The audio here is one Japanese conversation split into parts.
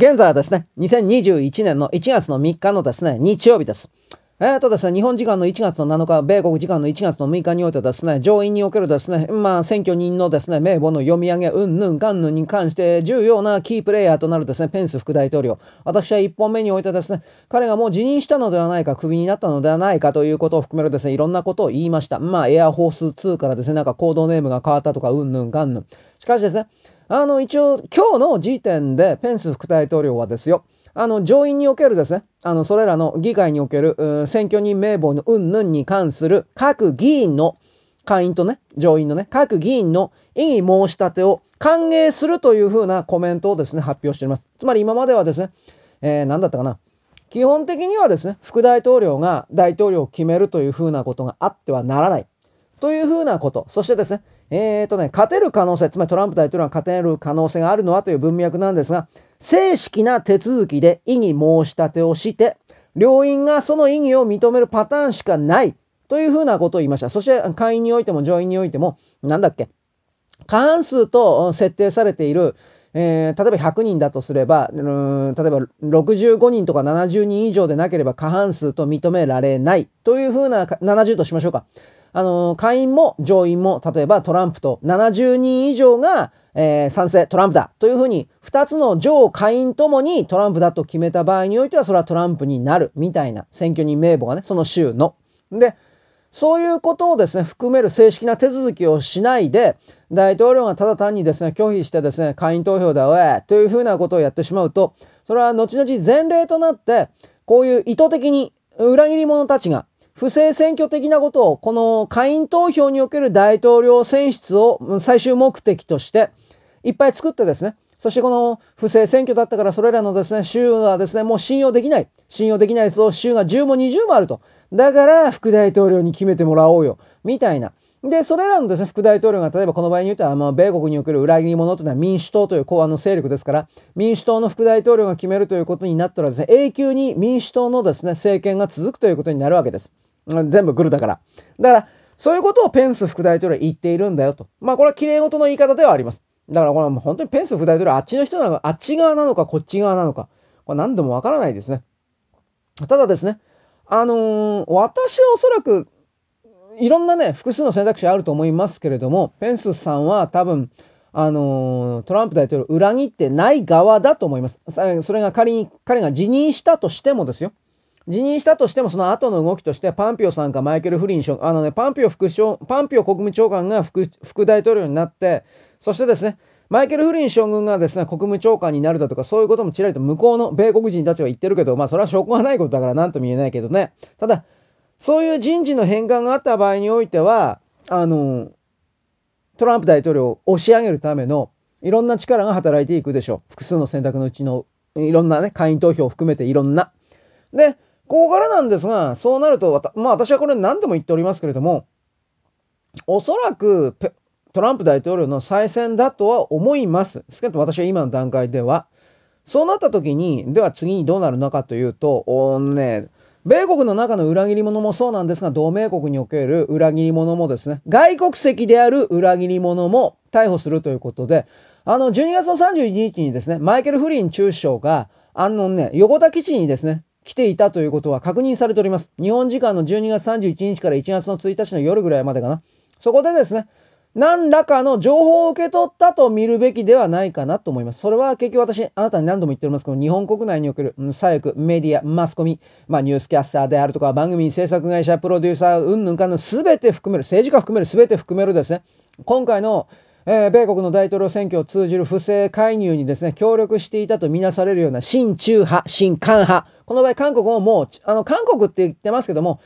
現在はですね、2021年の1月の3日のですね、日曜日です。えーとですね、日本時間の1月の7日、米国時間の1月の6日においてですね、上院におけるですね、まあ、選挙人のですね、名簿の読み上げ、うんぬんかんぬんに関して重要なキープレイヤーとなるですね、ペンス副大統領。私は1本目においてですね、彼がもう辞任したのではないか、クビになったのではないかということを含めるですね、いろんなことを言いました。まあ、エアフォース2からですね、なんかコードネームが変わったとか、うんぬんかんぬん。しかしですね、あの、一応、今日の時点で、ペンス副大統領はですよ、あの、上院におけるですね、あの、それらの議会における、選挙人名簿の云々に関する各議員の会員とね、上院のね、各議員の異議申し立てを歓迎するというふうなコメントをですね、発表しております。つまり今まではですね、えー、何だったかな。基本的にはですね、副大統領が大統領を決めるというふうなことがあってはならない。というふうなこと。そしてですね、えっ、ー、とね、勝てる可能性、つまりトランプ大統領が勝てる可能性があるのはという文脈なんですが、正式な手続きで異議申し立てをして、両院がその異議を認めるパターンしかないというふうなことを言いました。そして会員においても上院においても、なんだっけ、過半数と設定されている、えー、例えば100人だとすれば、例えば65人とか70人以上でなければ過半数と認められないというふうな70としましょうか。あの、下院も上院も、例えばトランプと70人以上が、えー、賛成トランプだというふうに、2つの上下院ともにトランプだと決めた場合においては、それはトランプになるみたいな選挙人名簿がね、その州の。で、そういうことをですね、含める正式な手続きをしないで、大統領がただ単にですね、拒否してですね、下院投票だ、おいというふうなことをやってしまうと、それは後々前例となって、こういう意図的に裏切り者たちが、不正選挙的なことを、この下院投票における大統領選出を最終目的として、いっぱい作ってですね、そしてこの不正選挙だったからそれらのですね、州はですね、もう信用できない。信用できないと州が10も20もあると。だから副大統領に決めてもらおうよ。みたいな。で、それらのですね、副大統領が、例えばこの場合に言うと、まあ、米国における裏切り者というのは民主党という公安の勢力ですから、民主党の副大統領が決めるということになったらですね、永久に民主党のですね、政権が続くということになるわけです。全部グルだから。だから、そういうことをペンス副大統領は言っているんだよと。まあ、これは綺麗事の言い方ではあります。だからこれはもう本当にペンス副大統領はあっちの人なのか、あっち側なのか、こっち側なのか。これ何でもわからないですね。ただですね、あのー、私はおそらく、いろんなね、複数の選択肢あると思いますけれども、ペンスさんは多分、あのー、トランプ大統領裏切ってない側だと思います。それが仮に彼が辞任したとしてもですよ。辞任したとしてもその後の動きとしてパンピオさんかマイケル・フリンあのね、パンピオ副将、パンピオ国務長官が副副大統領になって、そしてですね、マイケル・フリン将軍がですね、国務長官になるだとか、そういうこともちらりと向こうの米国人たちは言ってるけど、まあそれは証拠がないことだから何とも言えないけどね。ただ、そういう人事の変換があった場合においては、あの、トランプ大統領を押し上げるためのいろんな力が働いていくでしょう。複数の選択のうちのいろんなね、会員投票を含めていろんな。で、ここからなんですが、そうなると、まあ私はこれ何度も言っておりますけれども、おそらくトランプ大統領の再選だとは思います。少なくと私は今の段階では。そうなった時に、では次にどうなるのかというと、おね、米国の中の裏切り者もそうなんですが、同盟国における裏切り者もですね、外国籍である裏切り者も逮捕するということで、あの、12月の31日にですね、マイケル・フリン中将が、あのね、横田基地にですね、来ていたということは確認されております。日本時間の12月31日から1月の1日の夜ぐらいまでかな。そこでですね、何らかの情報を受け取ったと見るべきではないかなと思います。それは結局私、あなたに何度も言っておりますけど、日本国内における左翼、メディア、マスコミ、まあニュースキャスターであるとか、番組制作会社、プロデューサー、うんぬんかんぬん、すべて含める、政治家含める、すべて含めるですね、今回のえー、米国の大統領選挙を通じる不正介入にですね、協力していたとみなされるような親中派、親韓派。この場合、韓国ももう、あの、韓国って言ってますけども、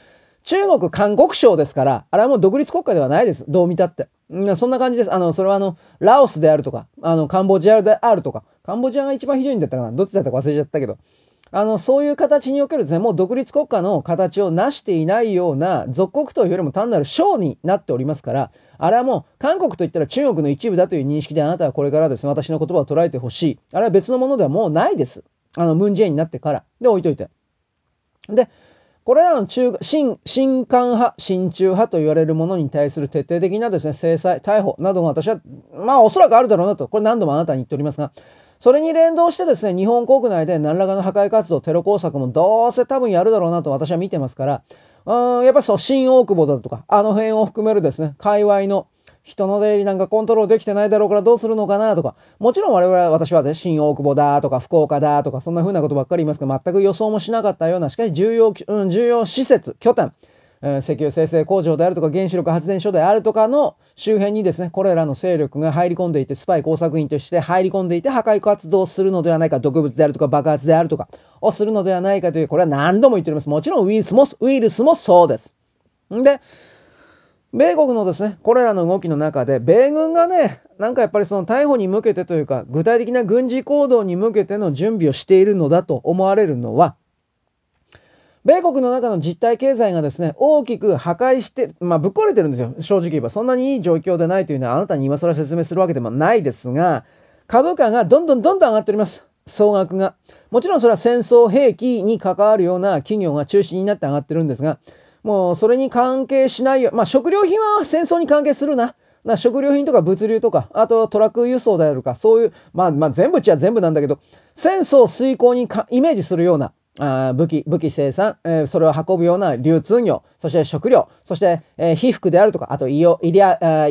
中国韓国省ですから、あれはもう独立国家ではないです。どう見たって。そんな感じです。あの、それはあの、ラオスであるとか、あの、カンボジアであるとか、カンボジアが一番ひどいんだったかな。どっちだったか忘れちゃったけど。あの、そういう形におけるですね、もう独立国家の形を成していないような属国というよりも単なる省になっておりますから、あれはもう韓国といったら中国の一部だという認識であなたはこれからですね、私の言葉を捉えてほしい。あれは別のものではもうないです。あの、ムンジェインになってから。で、置いといて。で、これらの中、新、新韓派、親中派と言われるものに対する徹底的なですね、制裁、逮捕などが私は、まあおそらくあるだろうなと、これ何度もあなたに言っておりますが、それに連動してですね、日本国内で何らかの破壊活動、テロ工作もどうせ多分やるだろうなと私は見てますから、うんやっぱりそう、新大久保だとか、あの辺を含めるですね、界隈の人の出入りなんかコントロールできてないだろうからどうするのかなとか、もちろん我々は、私はね、新大久保だとか、福岡だとか、そんな風なことばっかり言いますけど、全く予想もしなかったような、しかし重要、うん、重要施設、拠点、石油生成工場であるとか原子力発電所であるとかの周辺にですね、これらの勢力が入り込んでいて、スパイ工作員として入り込んでいて破壊活動をするのではないか、毒物であるとか爆発であるとかをするのではないかという、これは何度も言っております。もちろんウイルスも、ウイルスもそうです。んで、米国のですね、これらの動きの中で、米軍がね、なんかやっぱりその逮捕に向けてというか、具体的な軍事行動に向けての準備をしているのだと思われるのは、米国の中の実体経済がですね、大きく破壊して、まあ、ぶっ壊れてるんですよ。正直言えば。そんなにいい状況でないというのは、あなたに今更説明するわけでもないですが、株価がどんどんどんどん上がっております。総額が。もちろんそれは戦争兵器に関わるような企業が中心になって上がってるんですが、もうそれに関係しないよ。まあ食料品は戦争に関係するな。な食料品とか物流とか、あとトラック輸送であるか、そういう、まあまあ全部っちゃ全部なんだけど、戦争遂行にイメージするような、あ武器、武器生産、えー、それを運ぶような流通業、そして食料、そして、えー、被服であるとか、あと医療医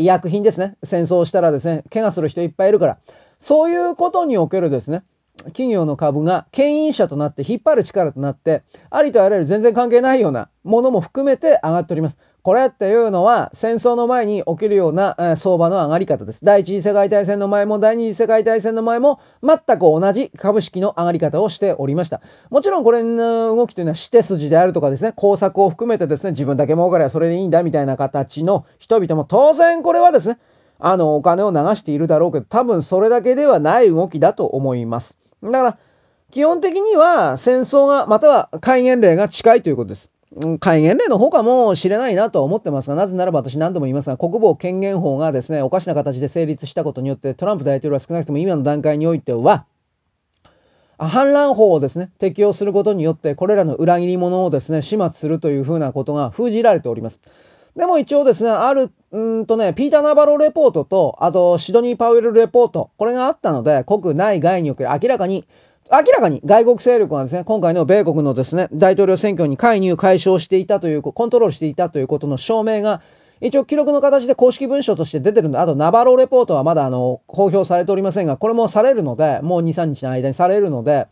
医薬品ですね。戦争したらですね、怪我する人いっぱいいるから、そういうことにおけるですね、企業の株が牽引者となって引っ張る力となって、ありとあらゆる全然関係ないようなものも含めて上がっております。これっていうのは戦争の前に起きるような、相場の上がり方です。第一次世界大戦の前も第二次世界大戦の前も全く同じ株式の上がり方をしておりました。もちろんこれの動きというのは指定筋であるとかですね、工作を含めてですね、自分だけ儲かればそれでいいんだみたいな形の人々も当然これはですね、あのお金を流しているだろうけど多分それだけではない動きだと思います。だから、基本的には戦争が、または戒厳令が近いということです。戒厳令の方かもしれないなとは思ってますが、なぜならば私何度も言いますが、国防権限法がですね、おかしな形で成立したことによって、トランプ大統領は少なくとも今の段階においては、反乱法をですね、適用することによって、これらの裏切り者をですね、始末するというふうなことが封じられております。でも一応ですね、ある、うんとね、ピーター・ナバロレポートと、あと、シドニー・パウエルレポート、これがあったので、国内外における明らかに、明らかに外国勢力がですね、今回の米国のですね、大統領選挙に介入、解消していたという、コントロールしていたということの証明が、一応記録の形で公式文書として出てるんで、あとナバロレポートはまだあの、公表されておりませんが、これもされるので、もう2、3日の間にされるので、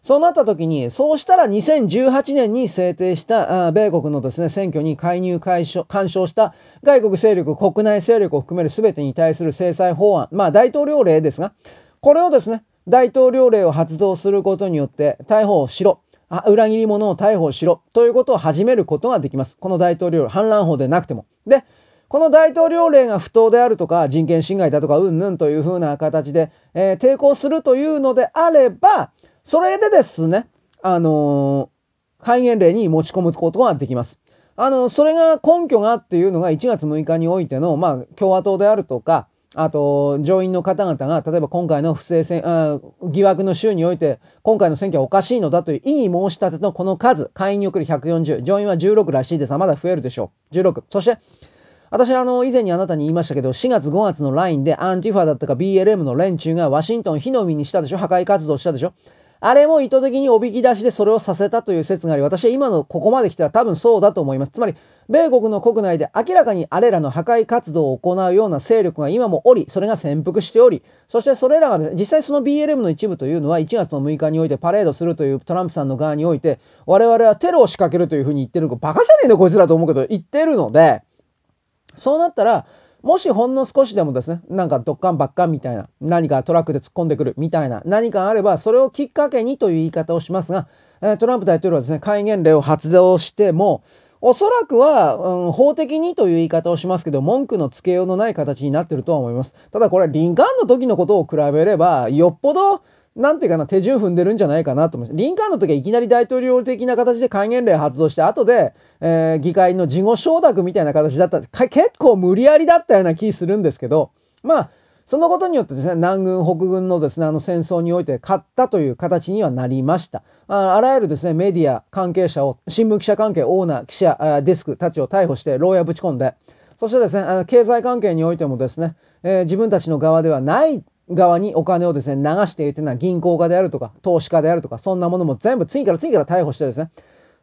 そうなった時に、そうしたら2018年に制定した米国のですね、選挙に介入解消干渉した外国勢力、国内勢力を含める全てに対する制裁法案、まあ大統領令ですが、これをですね、大統領令を発動することによって逮捕をしろ。あ裏切り者を逮捕しろ。ということを始めることができます。この大統領反乱法でなくても。で、この大統領令が不当であるとか、人権侵害だとか、うんぬんというふうな形で、えー、抵抗するというのであれば、それでですね、あのー、戒厳令に持ち込むことができます。あの、それが根拠がっていうのが1月6日においての、まあ、共和党であるとか、あと、上院の方々が、例えば今回の不正選、疑惑の州において、今回の選挙はおかしいのだという異議申し立てのこの数、会員に送る140、上院は16らしいですが、まだ増えるでしょう。16。そして、私はあの、以前にあなたに言いましたけど、4月5月のラインでアンティファだったか BLM の連中がワシントン火の海にしたでしょ破壊活動したでしょあれも意図的におびき出しでそれをさせたという説があり、私は今のここまで来たら多分そうだと思います。つまり、米国の国内で明らかにあれらの破壊活動を行うような勢力が今もおり、それが潜伏しており、そしてそれらがですね、実際その BLM の一部というのは1月の6日においてパレードするというトランプさんの側において、我々はテロを仕掛けるというふうに言ってるのバカじゃねえのこいつらと思うけど、言ってるので、そうなったら、もしほんの少しでもですね、なんかドッカンバッカンみたいな、何かトラックで突っ込んでくるみたいな、何かあれば、それをきっかけにという言い方をしますが、トランプ大統領はですね、戒厳令を発動しても、おそらくは、うん、法的にという言い方をしますけど、文句のつけようのない形になってるとは思います。ただこれ、リンカーンの時のことを比べれば、よっぽどなんていうかな、手順踏んでるんじゃないかなと思います。リンカーンの時はいきなり大統領的な形で戒厳令発動して、後で、えー、議会の事後承諾みたいな形だった、結構無理やりだったような気するんですけど、まあ、そのことによってですね、南軍、北軍のですね、あの戦争において勝ったという形にはなりました。ああらゆるですね、メディア関係者を、新聞記者関係、オーナー、記者、デスクたちを逮捕して、牢屋ぶち込んで、そしてですね、あの経済関係においてもですね、えー、自分たちの側ではない側にお金をですね、流しているというのは銀行家であるとか、投資家であるとか、そんなものも全部次から次から逮捕してですね、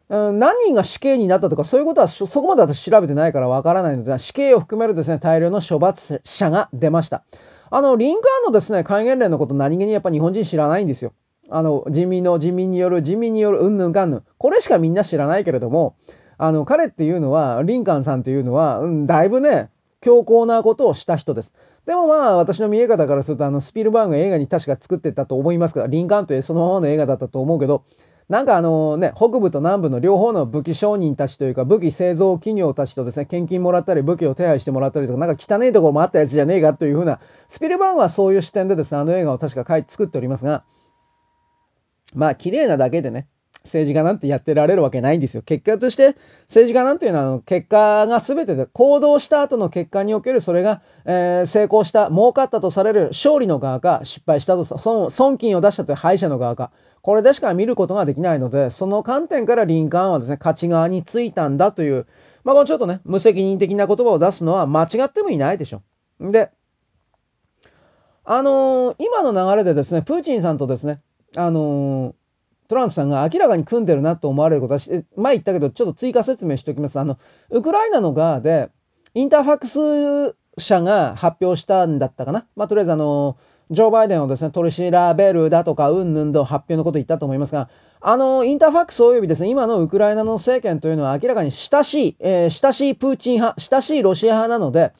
うん、何人が死刑になったとか、そういうことはそこまで私調べてないからわからないので、死刑を含めるですね、大量の処罰者が出ました。あの、リンカーンのですね、戒厳令のこと何気にやっぱ日本人知らないんですよ。あの、人民の人民による、人民による、うんぬんかんぬん。これしかみんな知らないけれども、あの、彼っていうのは、リンカーンさんっていうのは、うん、だいぶね、強硬なことをした人です。でもまあ、私の見え方からすると、あの、スピルバーグ映画に確か作ってたと思いますから、リンカーンというそのままの映画だったと思うけど、なんかあのね、北部と南部の両方の武器商人たちというか、武器製造企業たちとですね、献金もらったり、武器を手配してもらったりとか、なんか汚いところもあったやつじゃねえかというふうな、スピルバーグはそういう視点でですね、あの映画を確か作っておりますが、まあ、綺麗なだけでね、政治家なんてやってられるわけないんですよ。結果として政治家なんていうのは結果が全てで行動した後の結果におけるそれが、えー、成功した儲かったとされる勝利の側か失敗したと損損金を出したという敗者の側かこれでしか見ることができないのでその観点からリンカーンはですね勝ち側についたんだというまあこのちょっとね無責任的な言葉を出すのは間違ってもいないでしょ。であのー、今の流れでですねプーチンさんとですねあのートランプさんが明らかに組んでるなと思われることは、前言ったけど、ちょっと追加説明しておきます。あの、ウクライナの側で、インターファクス社が発表したんだったかな。まあ、とりあえずあの、ジョー・バイデンをですね、取り調べるだとか、うんぬんと発表のこと言ったと思いますが、あの、インターファックス及びですね、今のウクライナの政権というのは明らかに親しい、えー、親しいプーチン派、親しいロシア派なので、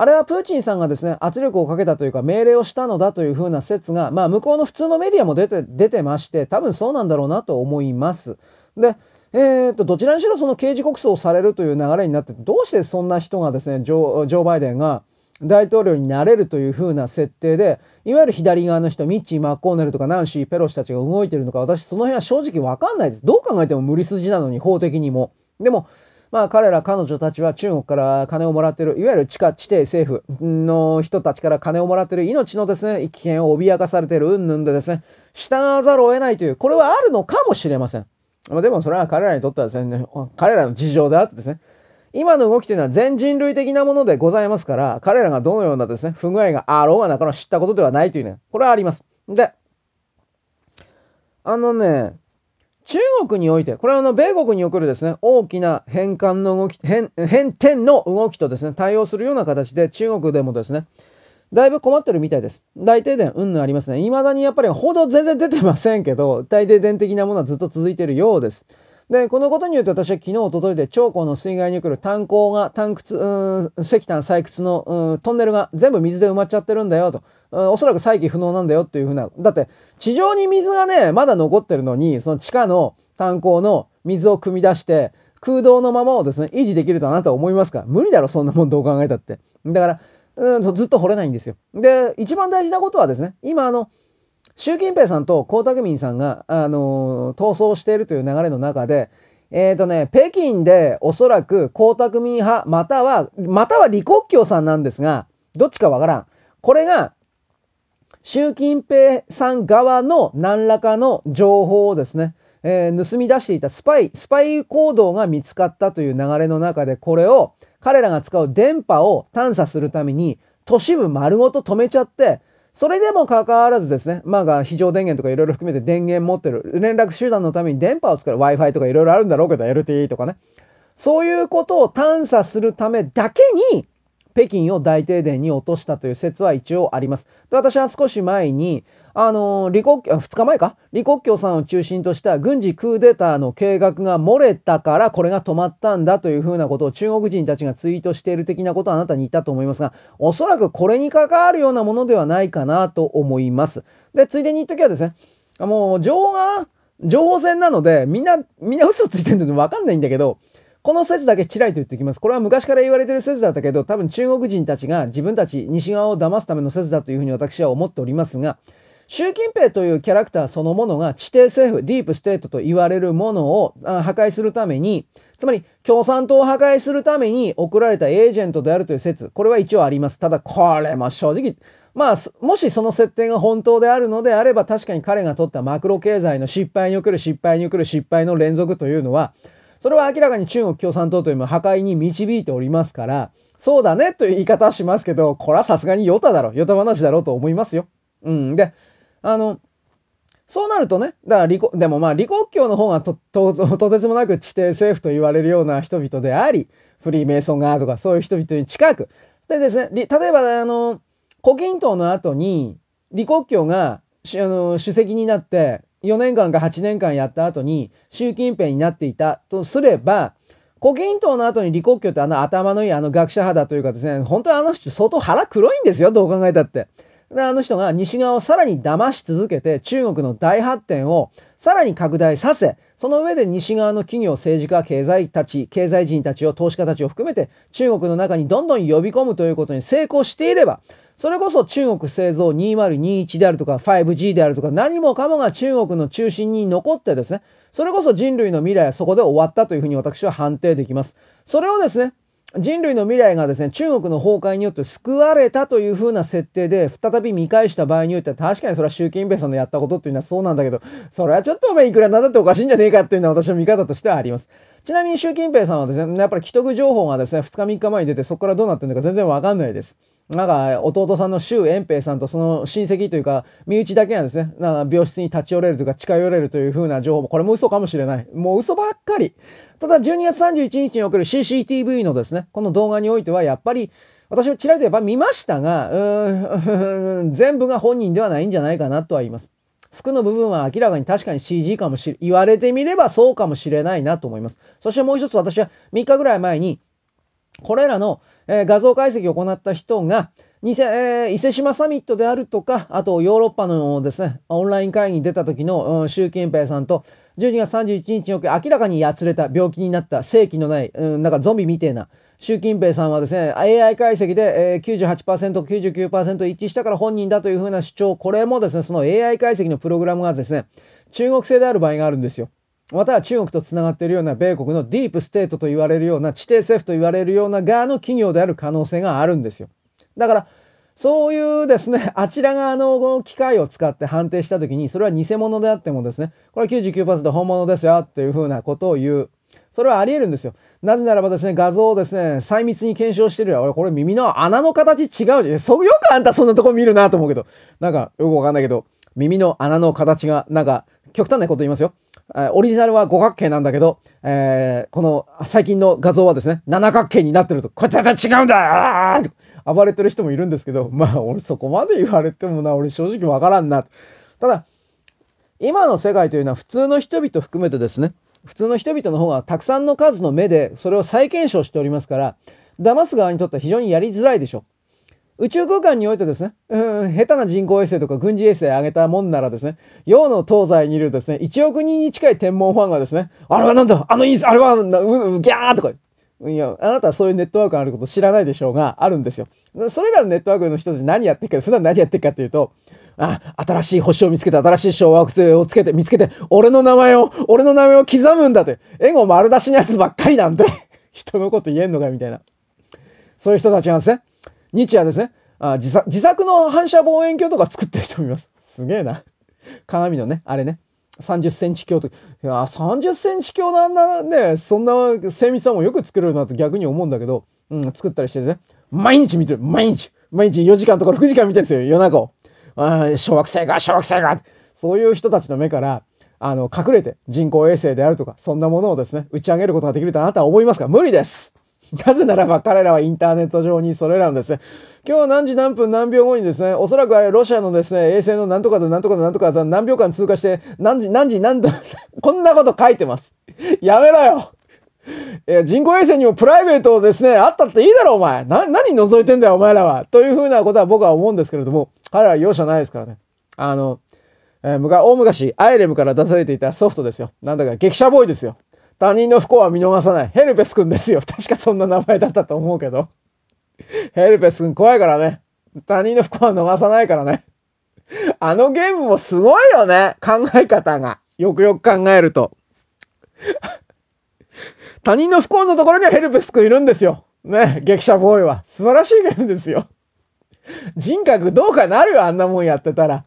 あれはプーチンさんがですね、圧力をかけたというか命令をしたのだというふうな説が、まあ向こうの普通のメディアも出て、出てまして、多分そうなんだろうなと思います。で、えー、と、どちらにしろその刑事告訴をされるという流れになって、どうしてそんな人がですね、ジョー・バイデンが大統領になれるというふうな設定で、いわゆる左側の人、ミッチー・マッコーネルとかナンシー・ペロシたちが動いてるのか、私その辺は正直わかんないです。どう考えても無理筋なのに、法的にも。でも、まあ彼ら彼女たちは中国から金をもらってる、いわゆる地下地底政府の人たちから金をもらってる命のですね、危険を脅かされている云々でですね、従わざるを得ないという、これはあるのかもしれません。までもそれは彼らにとってはですね、彼らの事情であってですね、今の動きというのは全人類的なものでございますから、彼らがどのようなですね、不具合があろうがなかろう知ったことではないというね、これはあります。で、あのね、中国において、これはあの、米国におけるですね、大きな変換の動き、変、変転の動きとですね、対応するような形で中国でもですね、だいぶ困ってるみたいです。大停電、うんぬんありますね。未だにやっぱりほど全然出てませんけど、大停電的なものはずっと続いてるようです。で、このことによって私は昨日、おとといで長江の水害における炭鉱が、炭窟、石炭採掘の、トンネルが全部水で埋まっちゃってるんだよと。おそらく再起不能なんだよっていうふうな。だって、地上に水がね、まだ残ってるのに、その地下の炭鉱の水を汲み出して、空洞のままをですね、維持できるとあなたは思いますか？無理だろ、そんなもんどう考えたって。だから、うん、ずっと掘れないんですよ。で、一番大事なことはですね、今あの、習近平さんと江沢民さんが、あのー、逃走しているという流れの中で、えっ、ー、とね、北京でおそらく江沢民派、または、または李克強さんなんですが、どっちかわからん。これが、習近平さん側の何らかの情報をですね、えー、盗み出していたスパイ、スパイ行動が見つかったという流れの中で、これを彼らが使う電波を探査するために、都市部丸ごと止めちゃって、それでもかかわらずですね、まあ、非常電源とかいろいろ含めて電源持ってる、連絡手段のために電波を使う Wi-Fi とかいろいろあるんだろうけど、LTE とかね。そういうことを探査するためだけに、北京を大停電に落としたという説は一応あります。で私は少し前に、あのー、李克、2日前か？李克強さんを中心とした軍事クーデターの計画が漏れたからこれが止まったんだというふうなことを中国人たちがツイートしている的なことはあなたに言ったと思いますが、おそらくこれに関わるようなものではないかなと思います。で、ついでに言っときはですね、もう情報が、情報戦なので、みんな、みんな嘘ついてるのでわかんないんだけど、この説だけちらりと言っておきます。これは昔から言われている説だったけど、多分中国人たちが自分たち西側を騙すための説だというふうに私は思っておりますが、習近平というキャラクターそのものが地底政府、ディープステートと言われるものを破壊するために、つまり共産党を破壊するために送られたエージェントであるという説、これは一応あります。ただこれも正直、まあ、もしその設定が本当であるのであれば確かに彼が取ったマクロ経済の失敗における失敗における失敗の連続というのは、それは明らかに中国共産党というのは破壊に導いておりますから、そうだねという言い方はしますけど、これはさすがにヨタだろ、ヨタ話だろうと思いますよ。うん。で、あの、そうなるとね、だからでもまあ李克強の方がと、と、とてつもなく地底政府と言われるような人々であり、フリーメイソン側とかそういう人々に近く。でですね、例えばあの、胡錦涛の後に、李克強があの主席になって、4年間か8年間やった後に習近平になっていたとすれば、胡錦涛の後に李克強ってあの頭のいいあの学者肌というかですね、本当にあの人相当腹黒いんですよ、どう考えたって。あの人が西側をさらに騙し続けて中国の大発展をさらに拡大させ、その上で西側の企業、政治家、経済たち、経済人たちを、投資家たちを含めて中国の中にどんどん呼び込むということに成功していれば、それこそ中国製造2021であるとか 5G であるとか何もかもが中国の中心に残ってですね、それこそ人類の未来はそこで終わったというふうに私は判定できます。それをですね、人類の未来がですね、中国の崩壊によって救われたという風な設定で再び見返した場合においては確かにそれは習近平さんのやったことっていうのはそうなんだけど、それはちょっとお前いくらなんだっておかしいんじゃねえかっていうのは私の見方としてはあります。ちなみに習近平さんはですね、やっぱり既得情報がですね、2日3日前に出てそこからどうなってるのか全然わかんないです。なんか、弟さんの周延平さんとその親戚というか、身内だけがですね、なんか病室に立ち寄れるというか、近寄れるという風な情報も、これも嘘かもしれない。もう嘘ばっかり。ただ、12月31日における CCTV のですね、この動画においては、やっぱり、私はちらりとやっぱ見ましたが、うん、全部が本人ではないんじゃないかなとは言います。服の部分は明らかに確かに CG かもしれ、言われてみればそうかもしれないなと思います。そしてもう一つ私は3日ぐらい前に、これらの、え、画像解析を行った人が、え、伊勢志摩サミットであるとか、あとヨーロッパのですね、オンライン会議に出た時の、習近平さんと、12月31日におけ明らかにやつれた病気になった正規のない、うん、なんかゾンビみてえな、習近平さんはですね、AI 解析で、え、98%、99%一致したから本人だというふうな主張、これもですね、その AI 解析のプログラムがですね、中国製である場合があるんですよ。または中国と繋がっているような米国のディープステートと言われるような地底政府と言われるような側の企業である可能性があるんですよ。だから、そういうですね、あちら側の機械を使って判定したときに、それは偽物であってもですね、これは99%本物ですよっていうふうなことを言う。それはあり得るんですよ。なぜならばですね、画像をですね、細密に検証してるよ。俺、これ耳の穴の形違うじゃん。そう、よくあんたそんなとこ見るなと思うけど。なんか、よくわかんないけど、耳の穴の形が、なんか、極端なこと言いますよ。オリジナルは五角形なんだけど、えー、この最近の画像はですね、七角形になってると、これ絶対違うんだ暴れてる人もいるんですけど、まあ俺そこまで言われてもな、俺正直わからんな。ただ、今の世界というのは普通の人々含めてですね、普通の人々の方がたくさんの数の目でそれを再検証しておりますから、騙す側にとっては非常にやりづらいでしょう。宇宙空間においてですね、うん、下手な人工衛星とか軍事衛星上げたもんならですね、洋の東西にいるですね、1億人に近い天文ファンがですね、あれはなんだあのインス、あれは、う、う、ギャーとか、いや、あなたはそういうネットワークがあること知らないでしょうが、あるんですよ。それらのネットワークの人たち何やってるか、普段何やってるかっていうと、あ、新しい星を見つけて、新しい小惑星をつけて、見つけて、俺の名前を、俺の名前を刻むんだって、エゴ丸出しのやつばっかりなんで、人のこと言えんのかみたいな。そういう人たちなんですね。日夜ですね、あ自作自作の反射望遠鏡とか作ってる人もいます。すげえな。鏡のね、あれね。30センチ鏡と。いや、30センチ鏡なんだね、そんな精密さもよく作れるなと逆に思うんだけど、うん、作ったりしてね。毎日見てる。毎日。毎日4時間とか6時間見てるんですよ、夜中を。あ小惑星が、小惑星が。そういう人たちの目から、あの、隠れて人工衛星であるとか、そんなものをですね、打ち上げることができるとあなたは思いますか？無理です。なぜならば彼らはインターネット上にそれらのですね、今日何時何分何秒後にですね、おそらくあれロシアのですね、衛星の何とかで何とかで何とかで何秒間通過して何時何時何度、こんなこと書いてます。やめろよえ人工衛星にもプライベートをですね、あったっていいだろお前な、何覗いてんだよお前らはというふうなことは僕は思うんですけれども、彼らは容赦ないですからね。あの、えー、大昔、アイレムから出されていたソフトですよ。なんだか激写ボーイですよ。他人の不幸は見逃さない。ヘルペス君ですよ。確かそんな名前だったと思うけど。ヘルペス君怖いからね。他人の不幸は逃さないからね。あのゲームもすごいよね。考え方が。よくよく考えると。他人の不幸のところにはヘルペス君いるんですよ。ね。激写ボーイは。素晴らしいゲームですよ。人格どうかなるよ。あんなもんやってたら。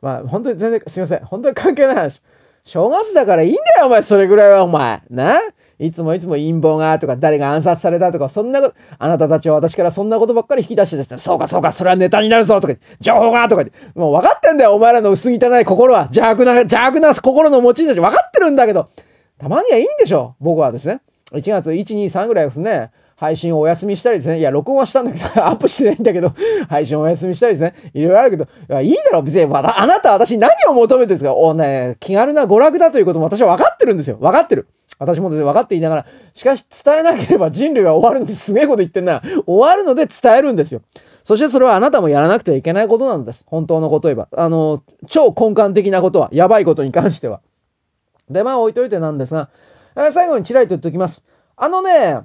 まあ、本当に全然、すいません。本当に関係ない話。正月だからいいんだよ、お前、それぐらいは、お前。な？いつもいつも陰謀がとか、誰が暗殺されたとか、そんなこと、あなたたちは私からそんなことばっかり引き出してですね、そうかそうか、それはネタになるぞとか、情報がとかもう分かってんだよ、お前らの薄汚い心は。邪悪な、邪悪な心の持ち主分かってるんだけど、たまにはいいんでしょ僕はですね。1月1、2、3ぐらいですね、配信をお休みしたりですね。いや、録音はしたんだけど、アップしてないんだけど、配信をお休みしたりですね。いろいろあるけど、いや、いいだろ、別に。あなた、私何を求めてるんですか？おね、気軽な娯楽だということも私は分かってるんですよ。分かってる。私もですね、分かっていながら、しかし伝えなければ人類は終わるのですげえこと言ってんな。終わるので伝えるんですよ。そしてそれはあなたもやらなくてはいけないことなんです。本当のこと言えば。あの、超根幹的なことは、やばいことに関しては。で、まあ置いといてなんですが、最後にちらりと言っておきます。あのね、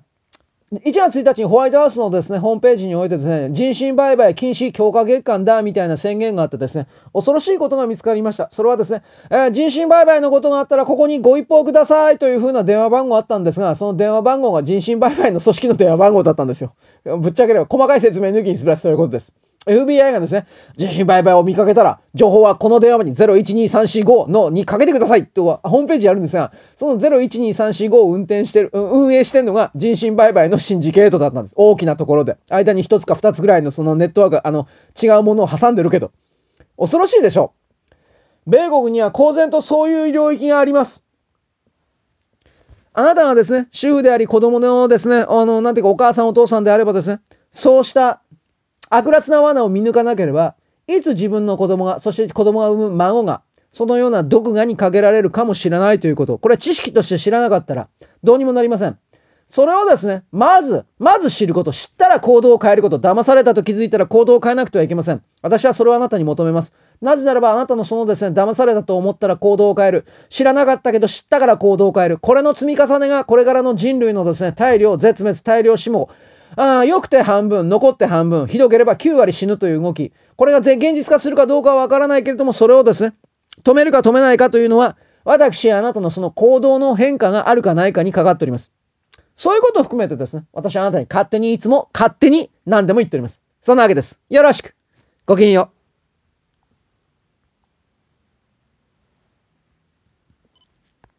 1月1日にホワイトハウスのですね、ホームページにおいてですね、人身売買禁止強化月間だみたいな宣言があってですね、恐ろしいことが見つかりました。それはですね、えー、人身売買のことがあったらここにご一報くださいというふうな電話番号あったんですが、その電話番号が人身売買の組織の電話番号だったんですよ。ぶっちゃければ細かい説明抜きにすらしということです。FBI がですね、人身売買を見かけたら、情報はこの電話番に012345のにかけてくださいとはホームページやるんですが、その012345を運転してる、運営してるのが人身売買のシンジケートだったんです。大きなところで。間に一つか二つぐらいのそのネットワーク、あの、違うものを挟んでるけど。恐ろしいでしょう米国には公然とそういう領域があります。あなたがですね、主婦であり子供のですね、あの、なんていうかお母さんお父さんであればですね、そうした悪辣な罠を見抜かなければ、いつ自分の子供が、そして子供が産む孫が、そのような毒牙にかけられるかもしれないということ。これは知識として知らなかったら、どうにもなりません。それをですね、まず、まず知ること、知ったら行動を変えること、騙されたと気づいたら行動を変えなくてはいけません。私はそれをあなたに求めます。なぜならばあなたのそのですね、騙されたと思ったら行動を変える。知らなかったけど知ったから行動を変える。これの積み重ねがこれからの人類のですね、大量、絶滅、大量死亡、ああ、良くて半分、残って半分、ひどければ9割死ぬという動き。これが現実化するかどうかはわからないけれども、それをですね、止めるか止めないかというのは、私やあなたのその行動の変化があるかないかにかかっております。そういうことを含めてですね、私はあなたに勝手にいつも勝手に何でも言っております。そんなわけです。よろしく。ごきげんよう。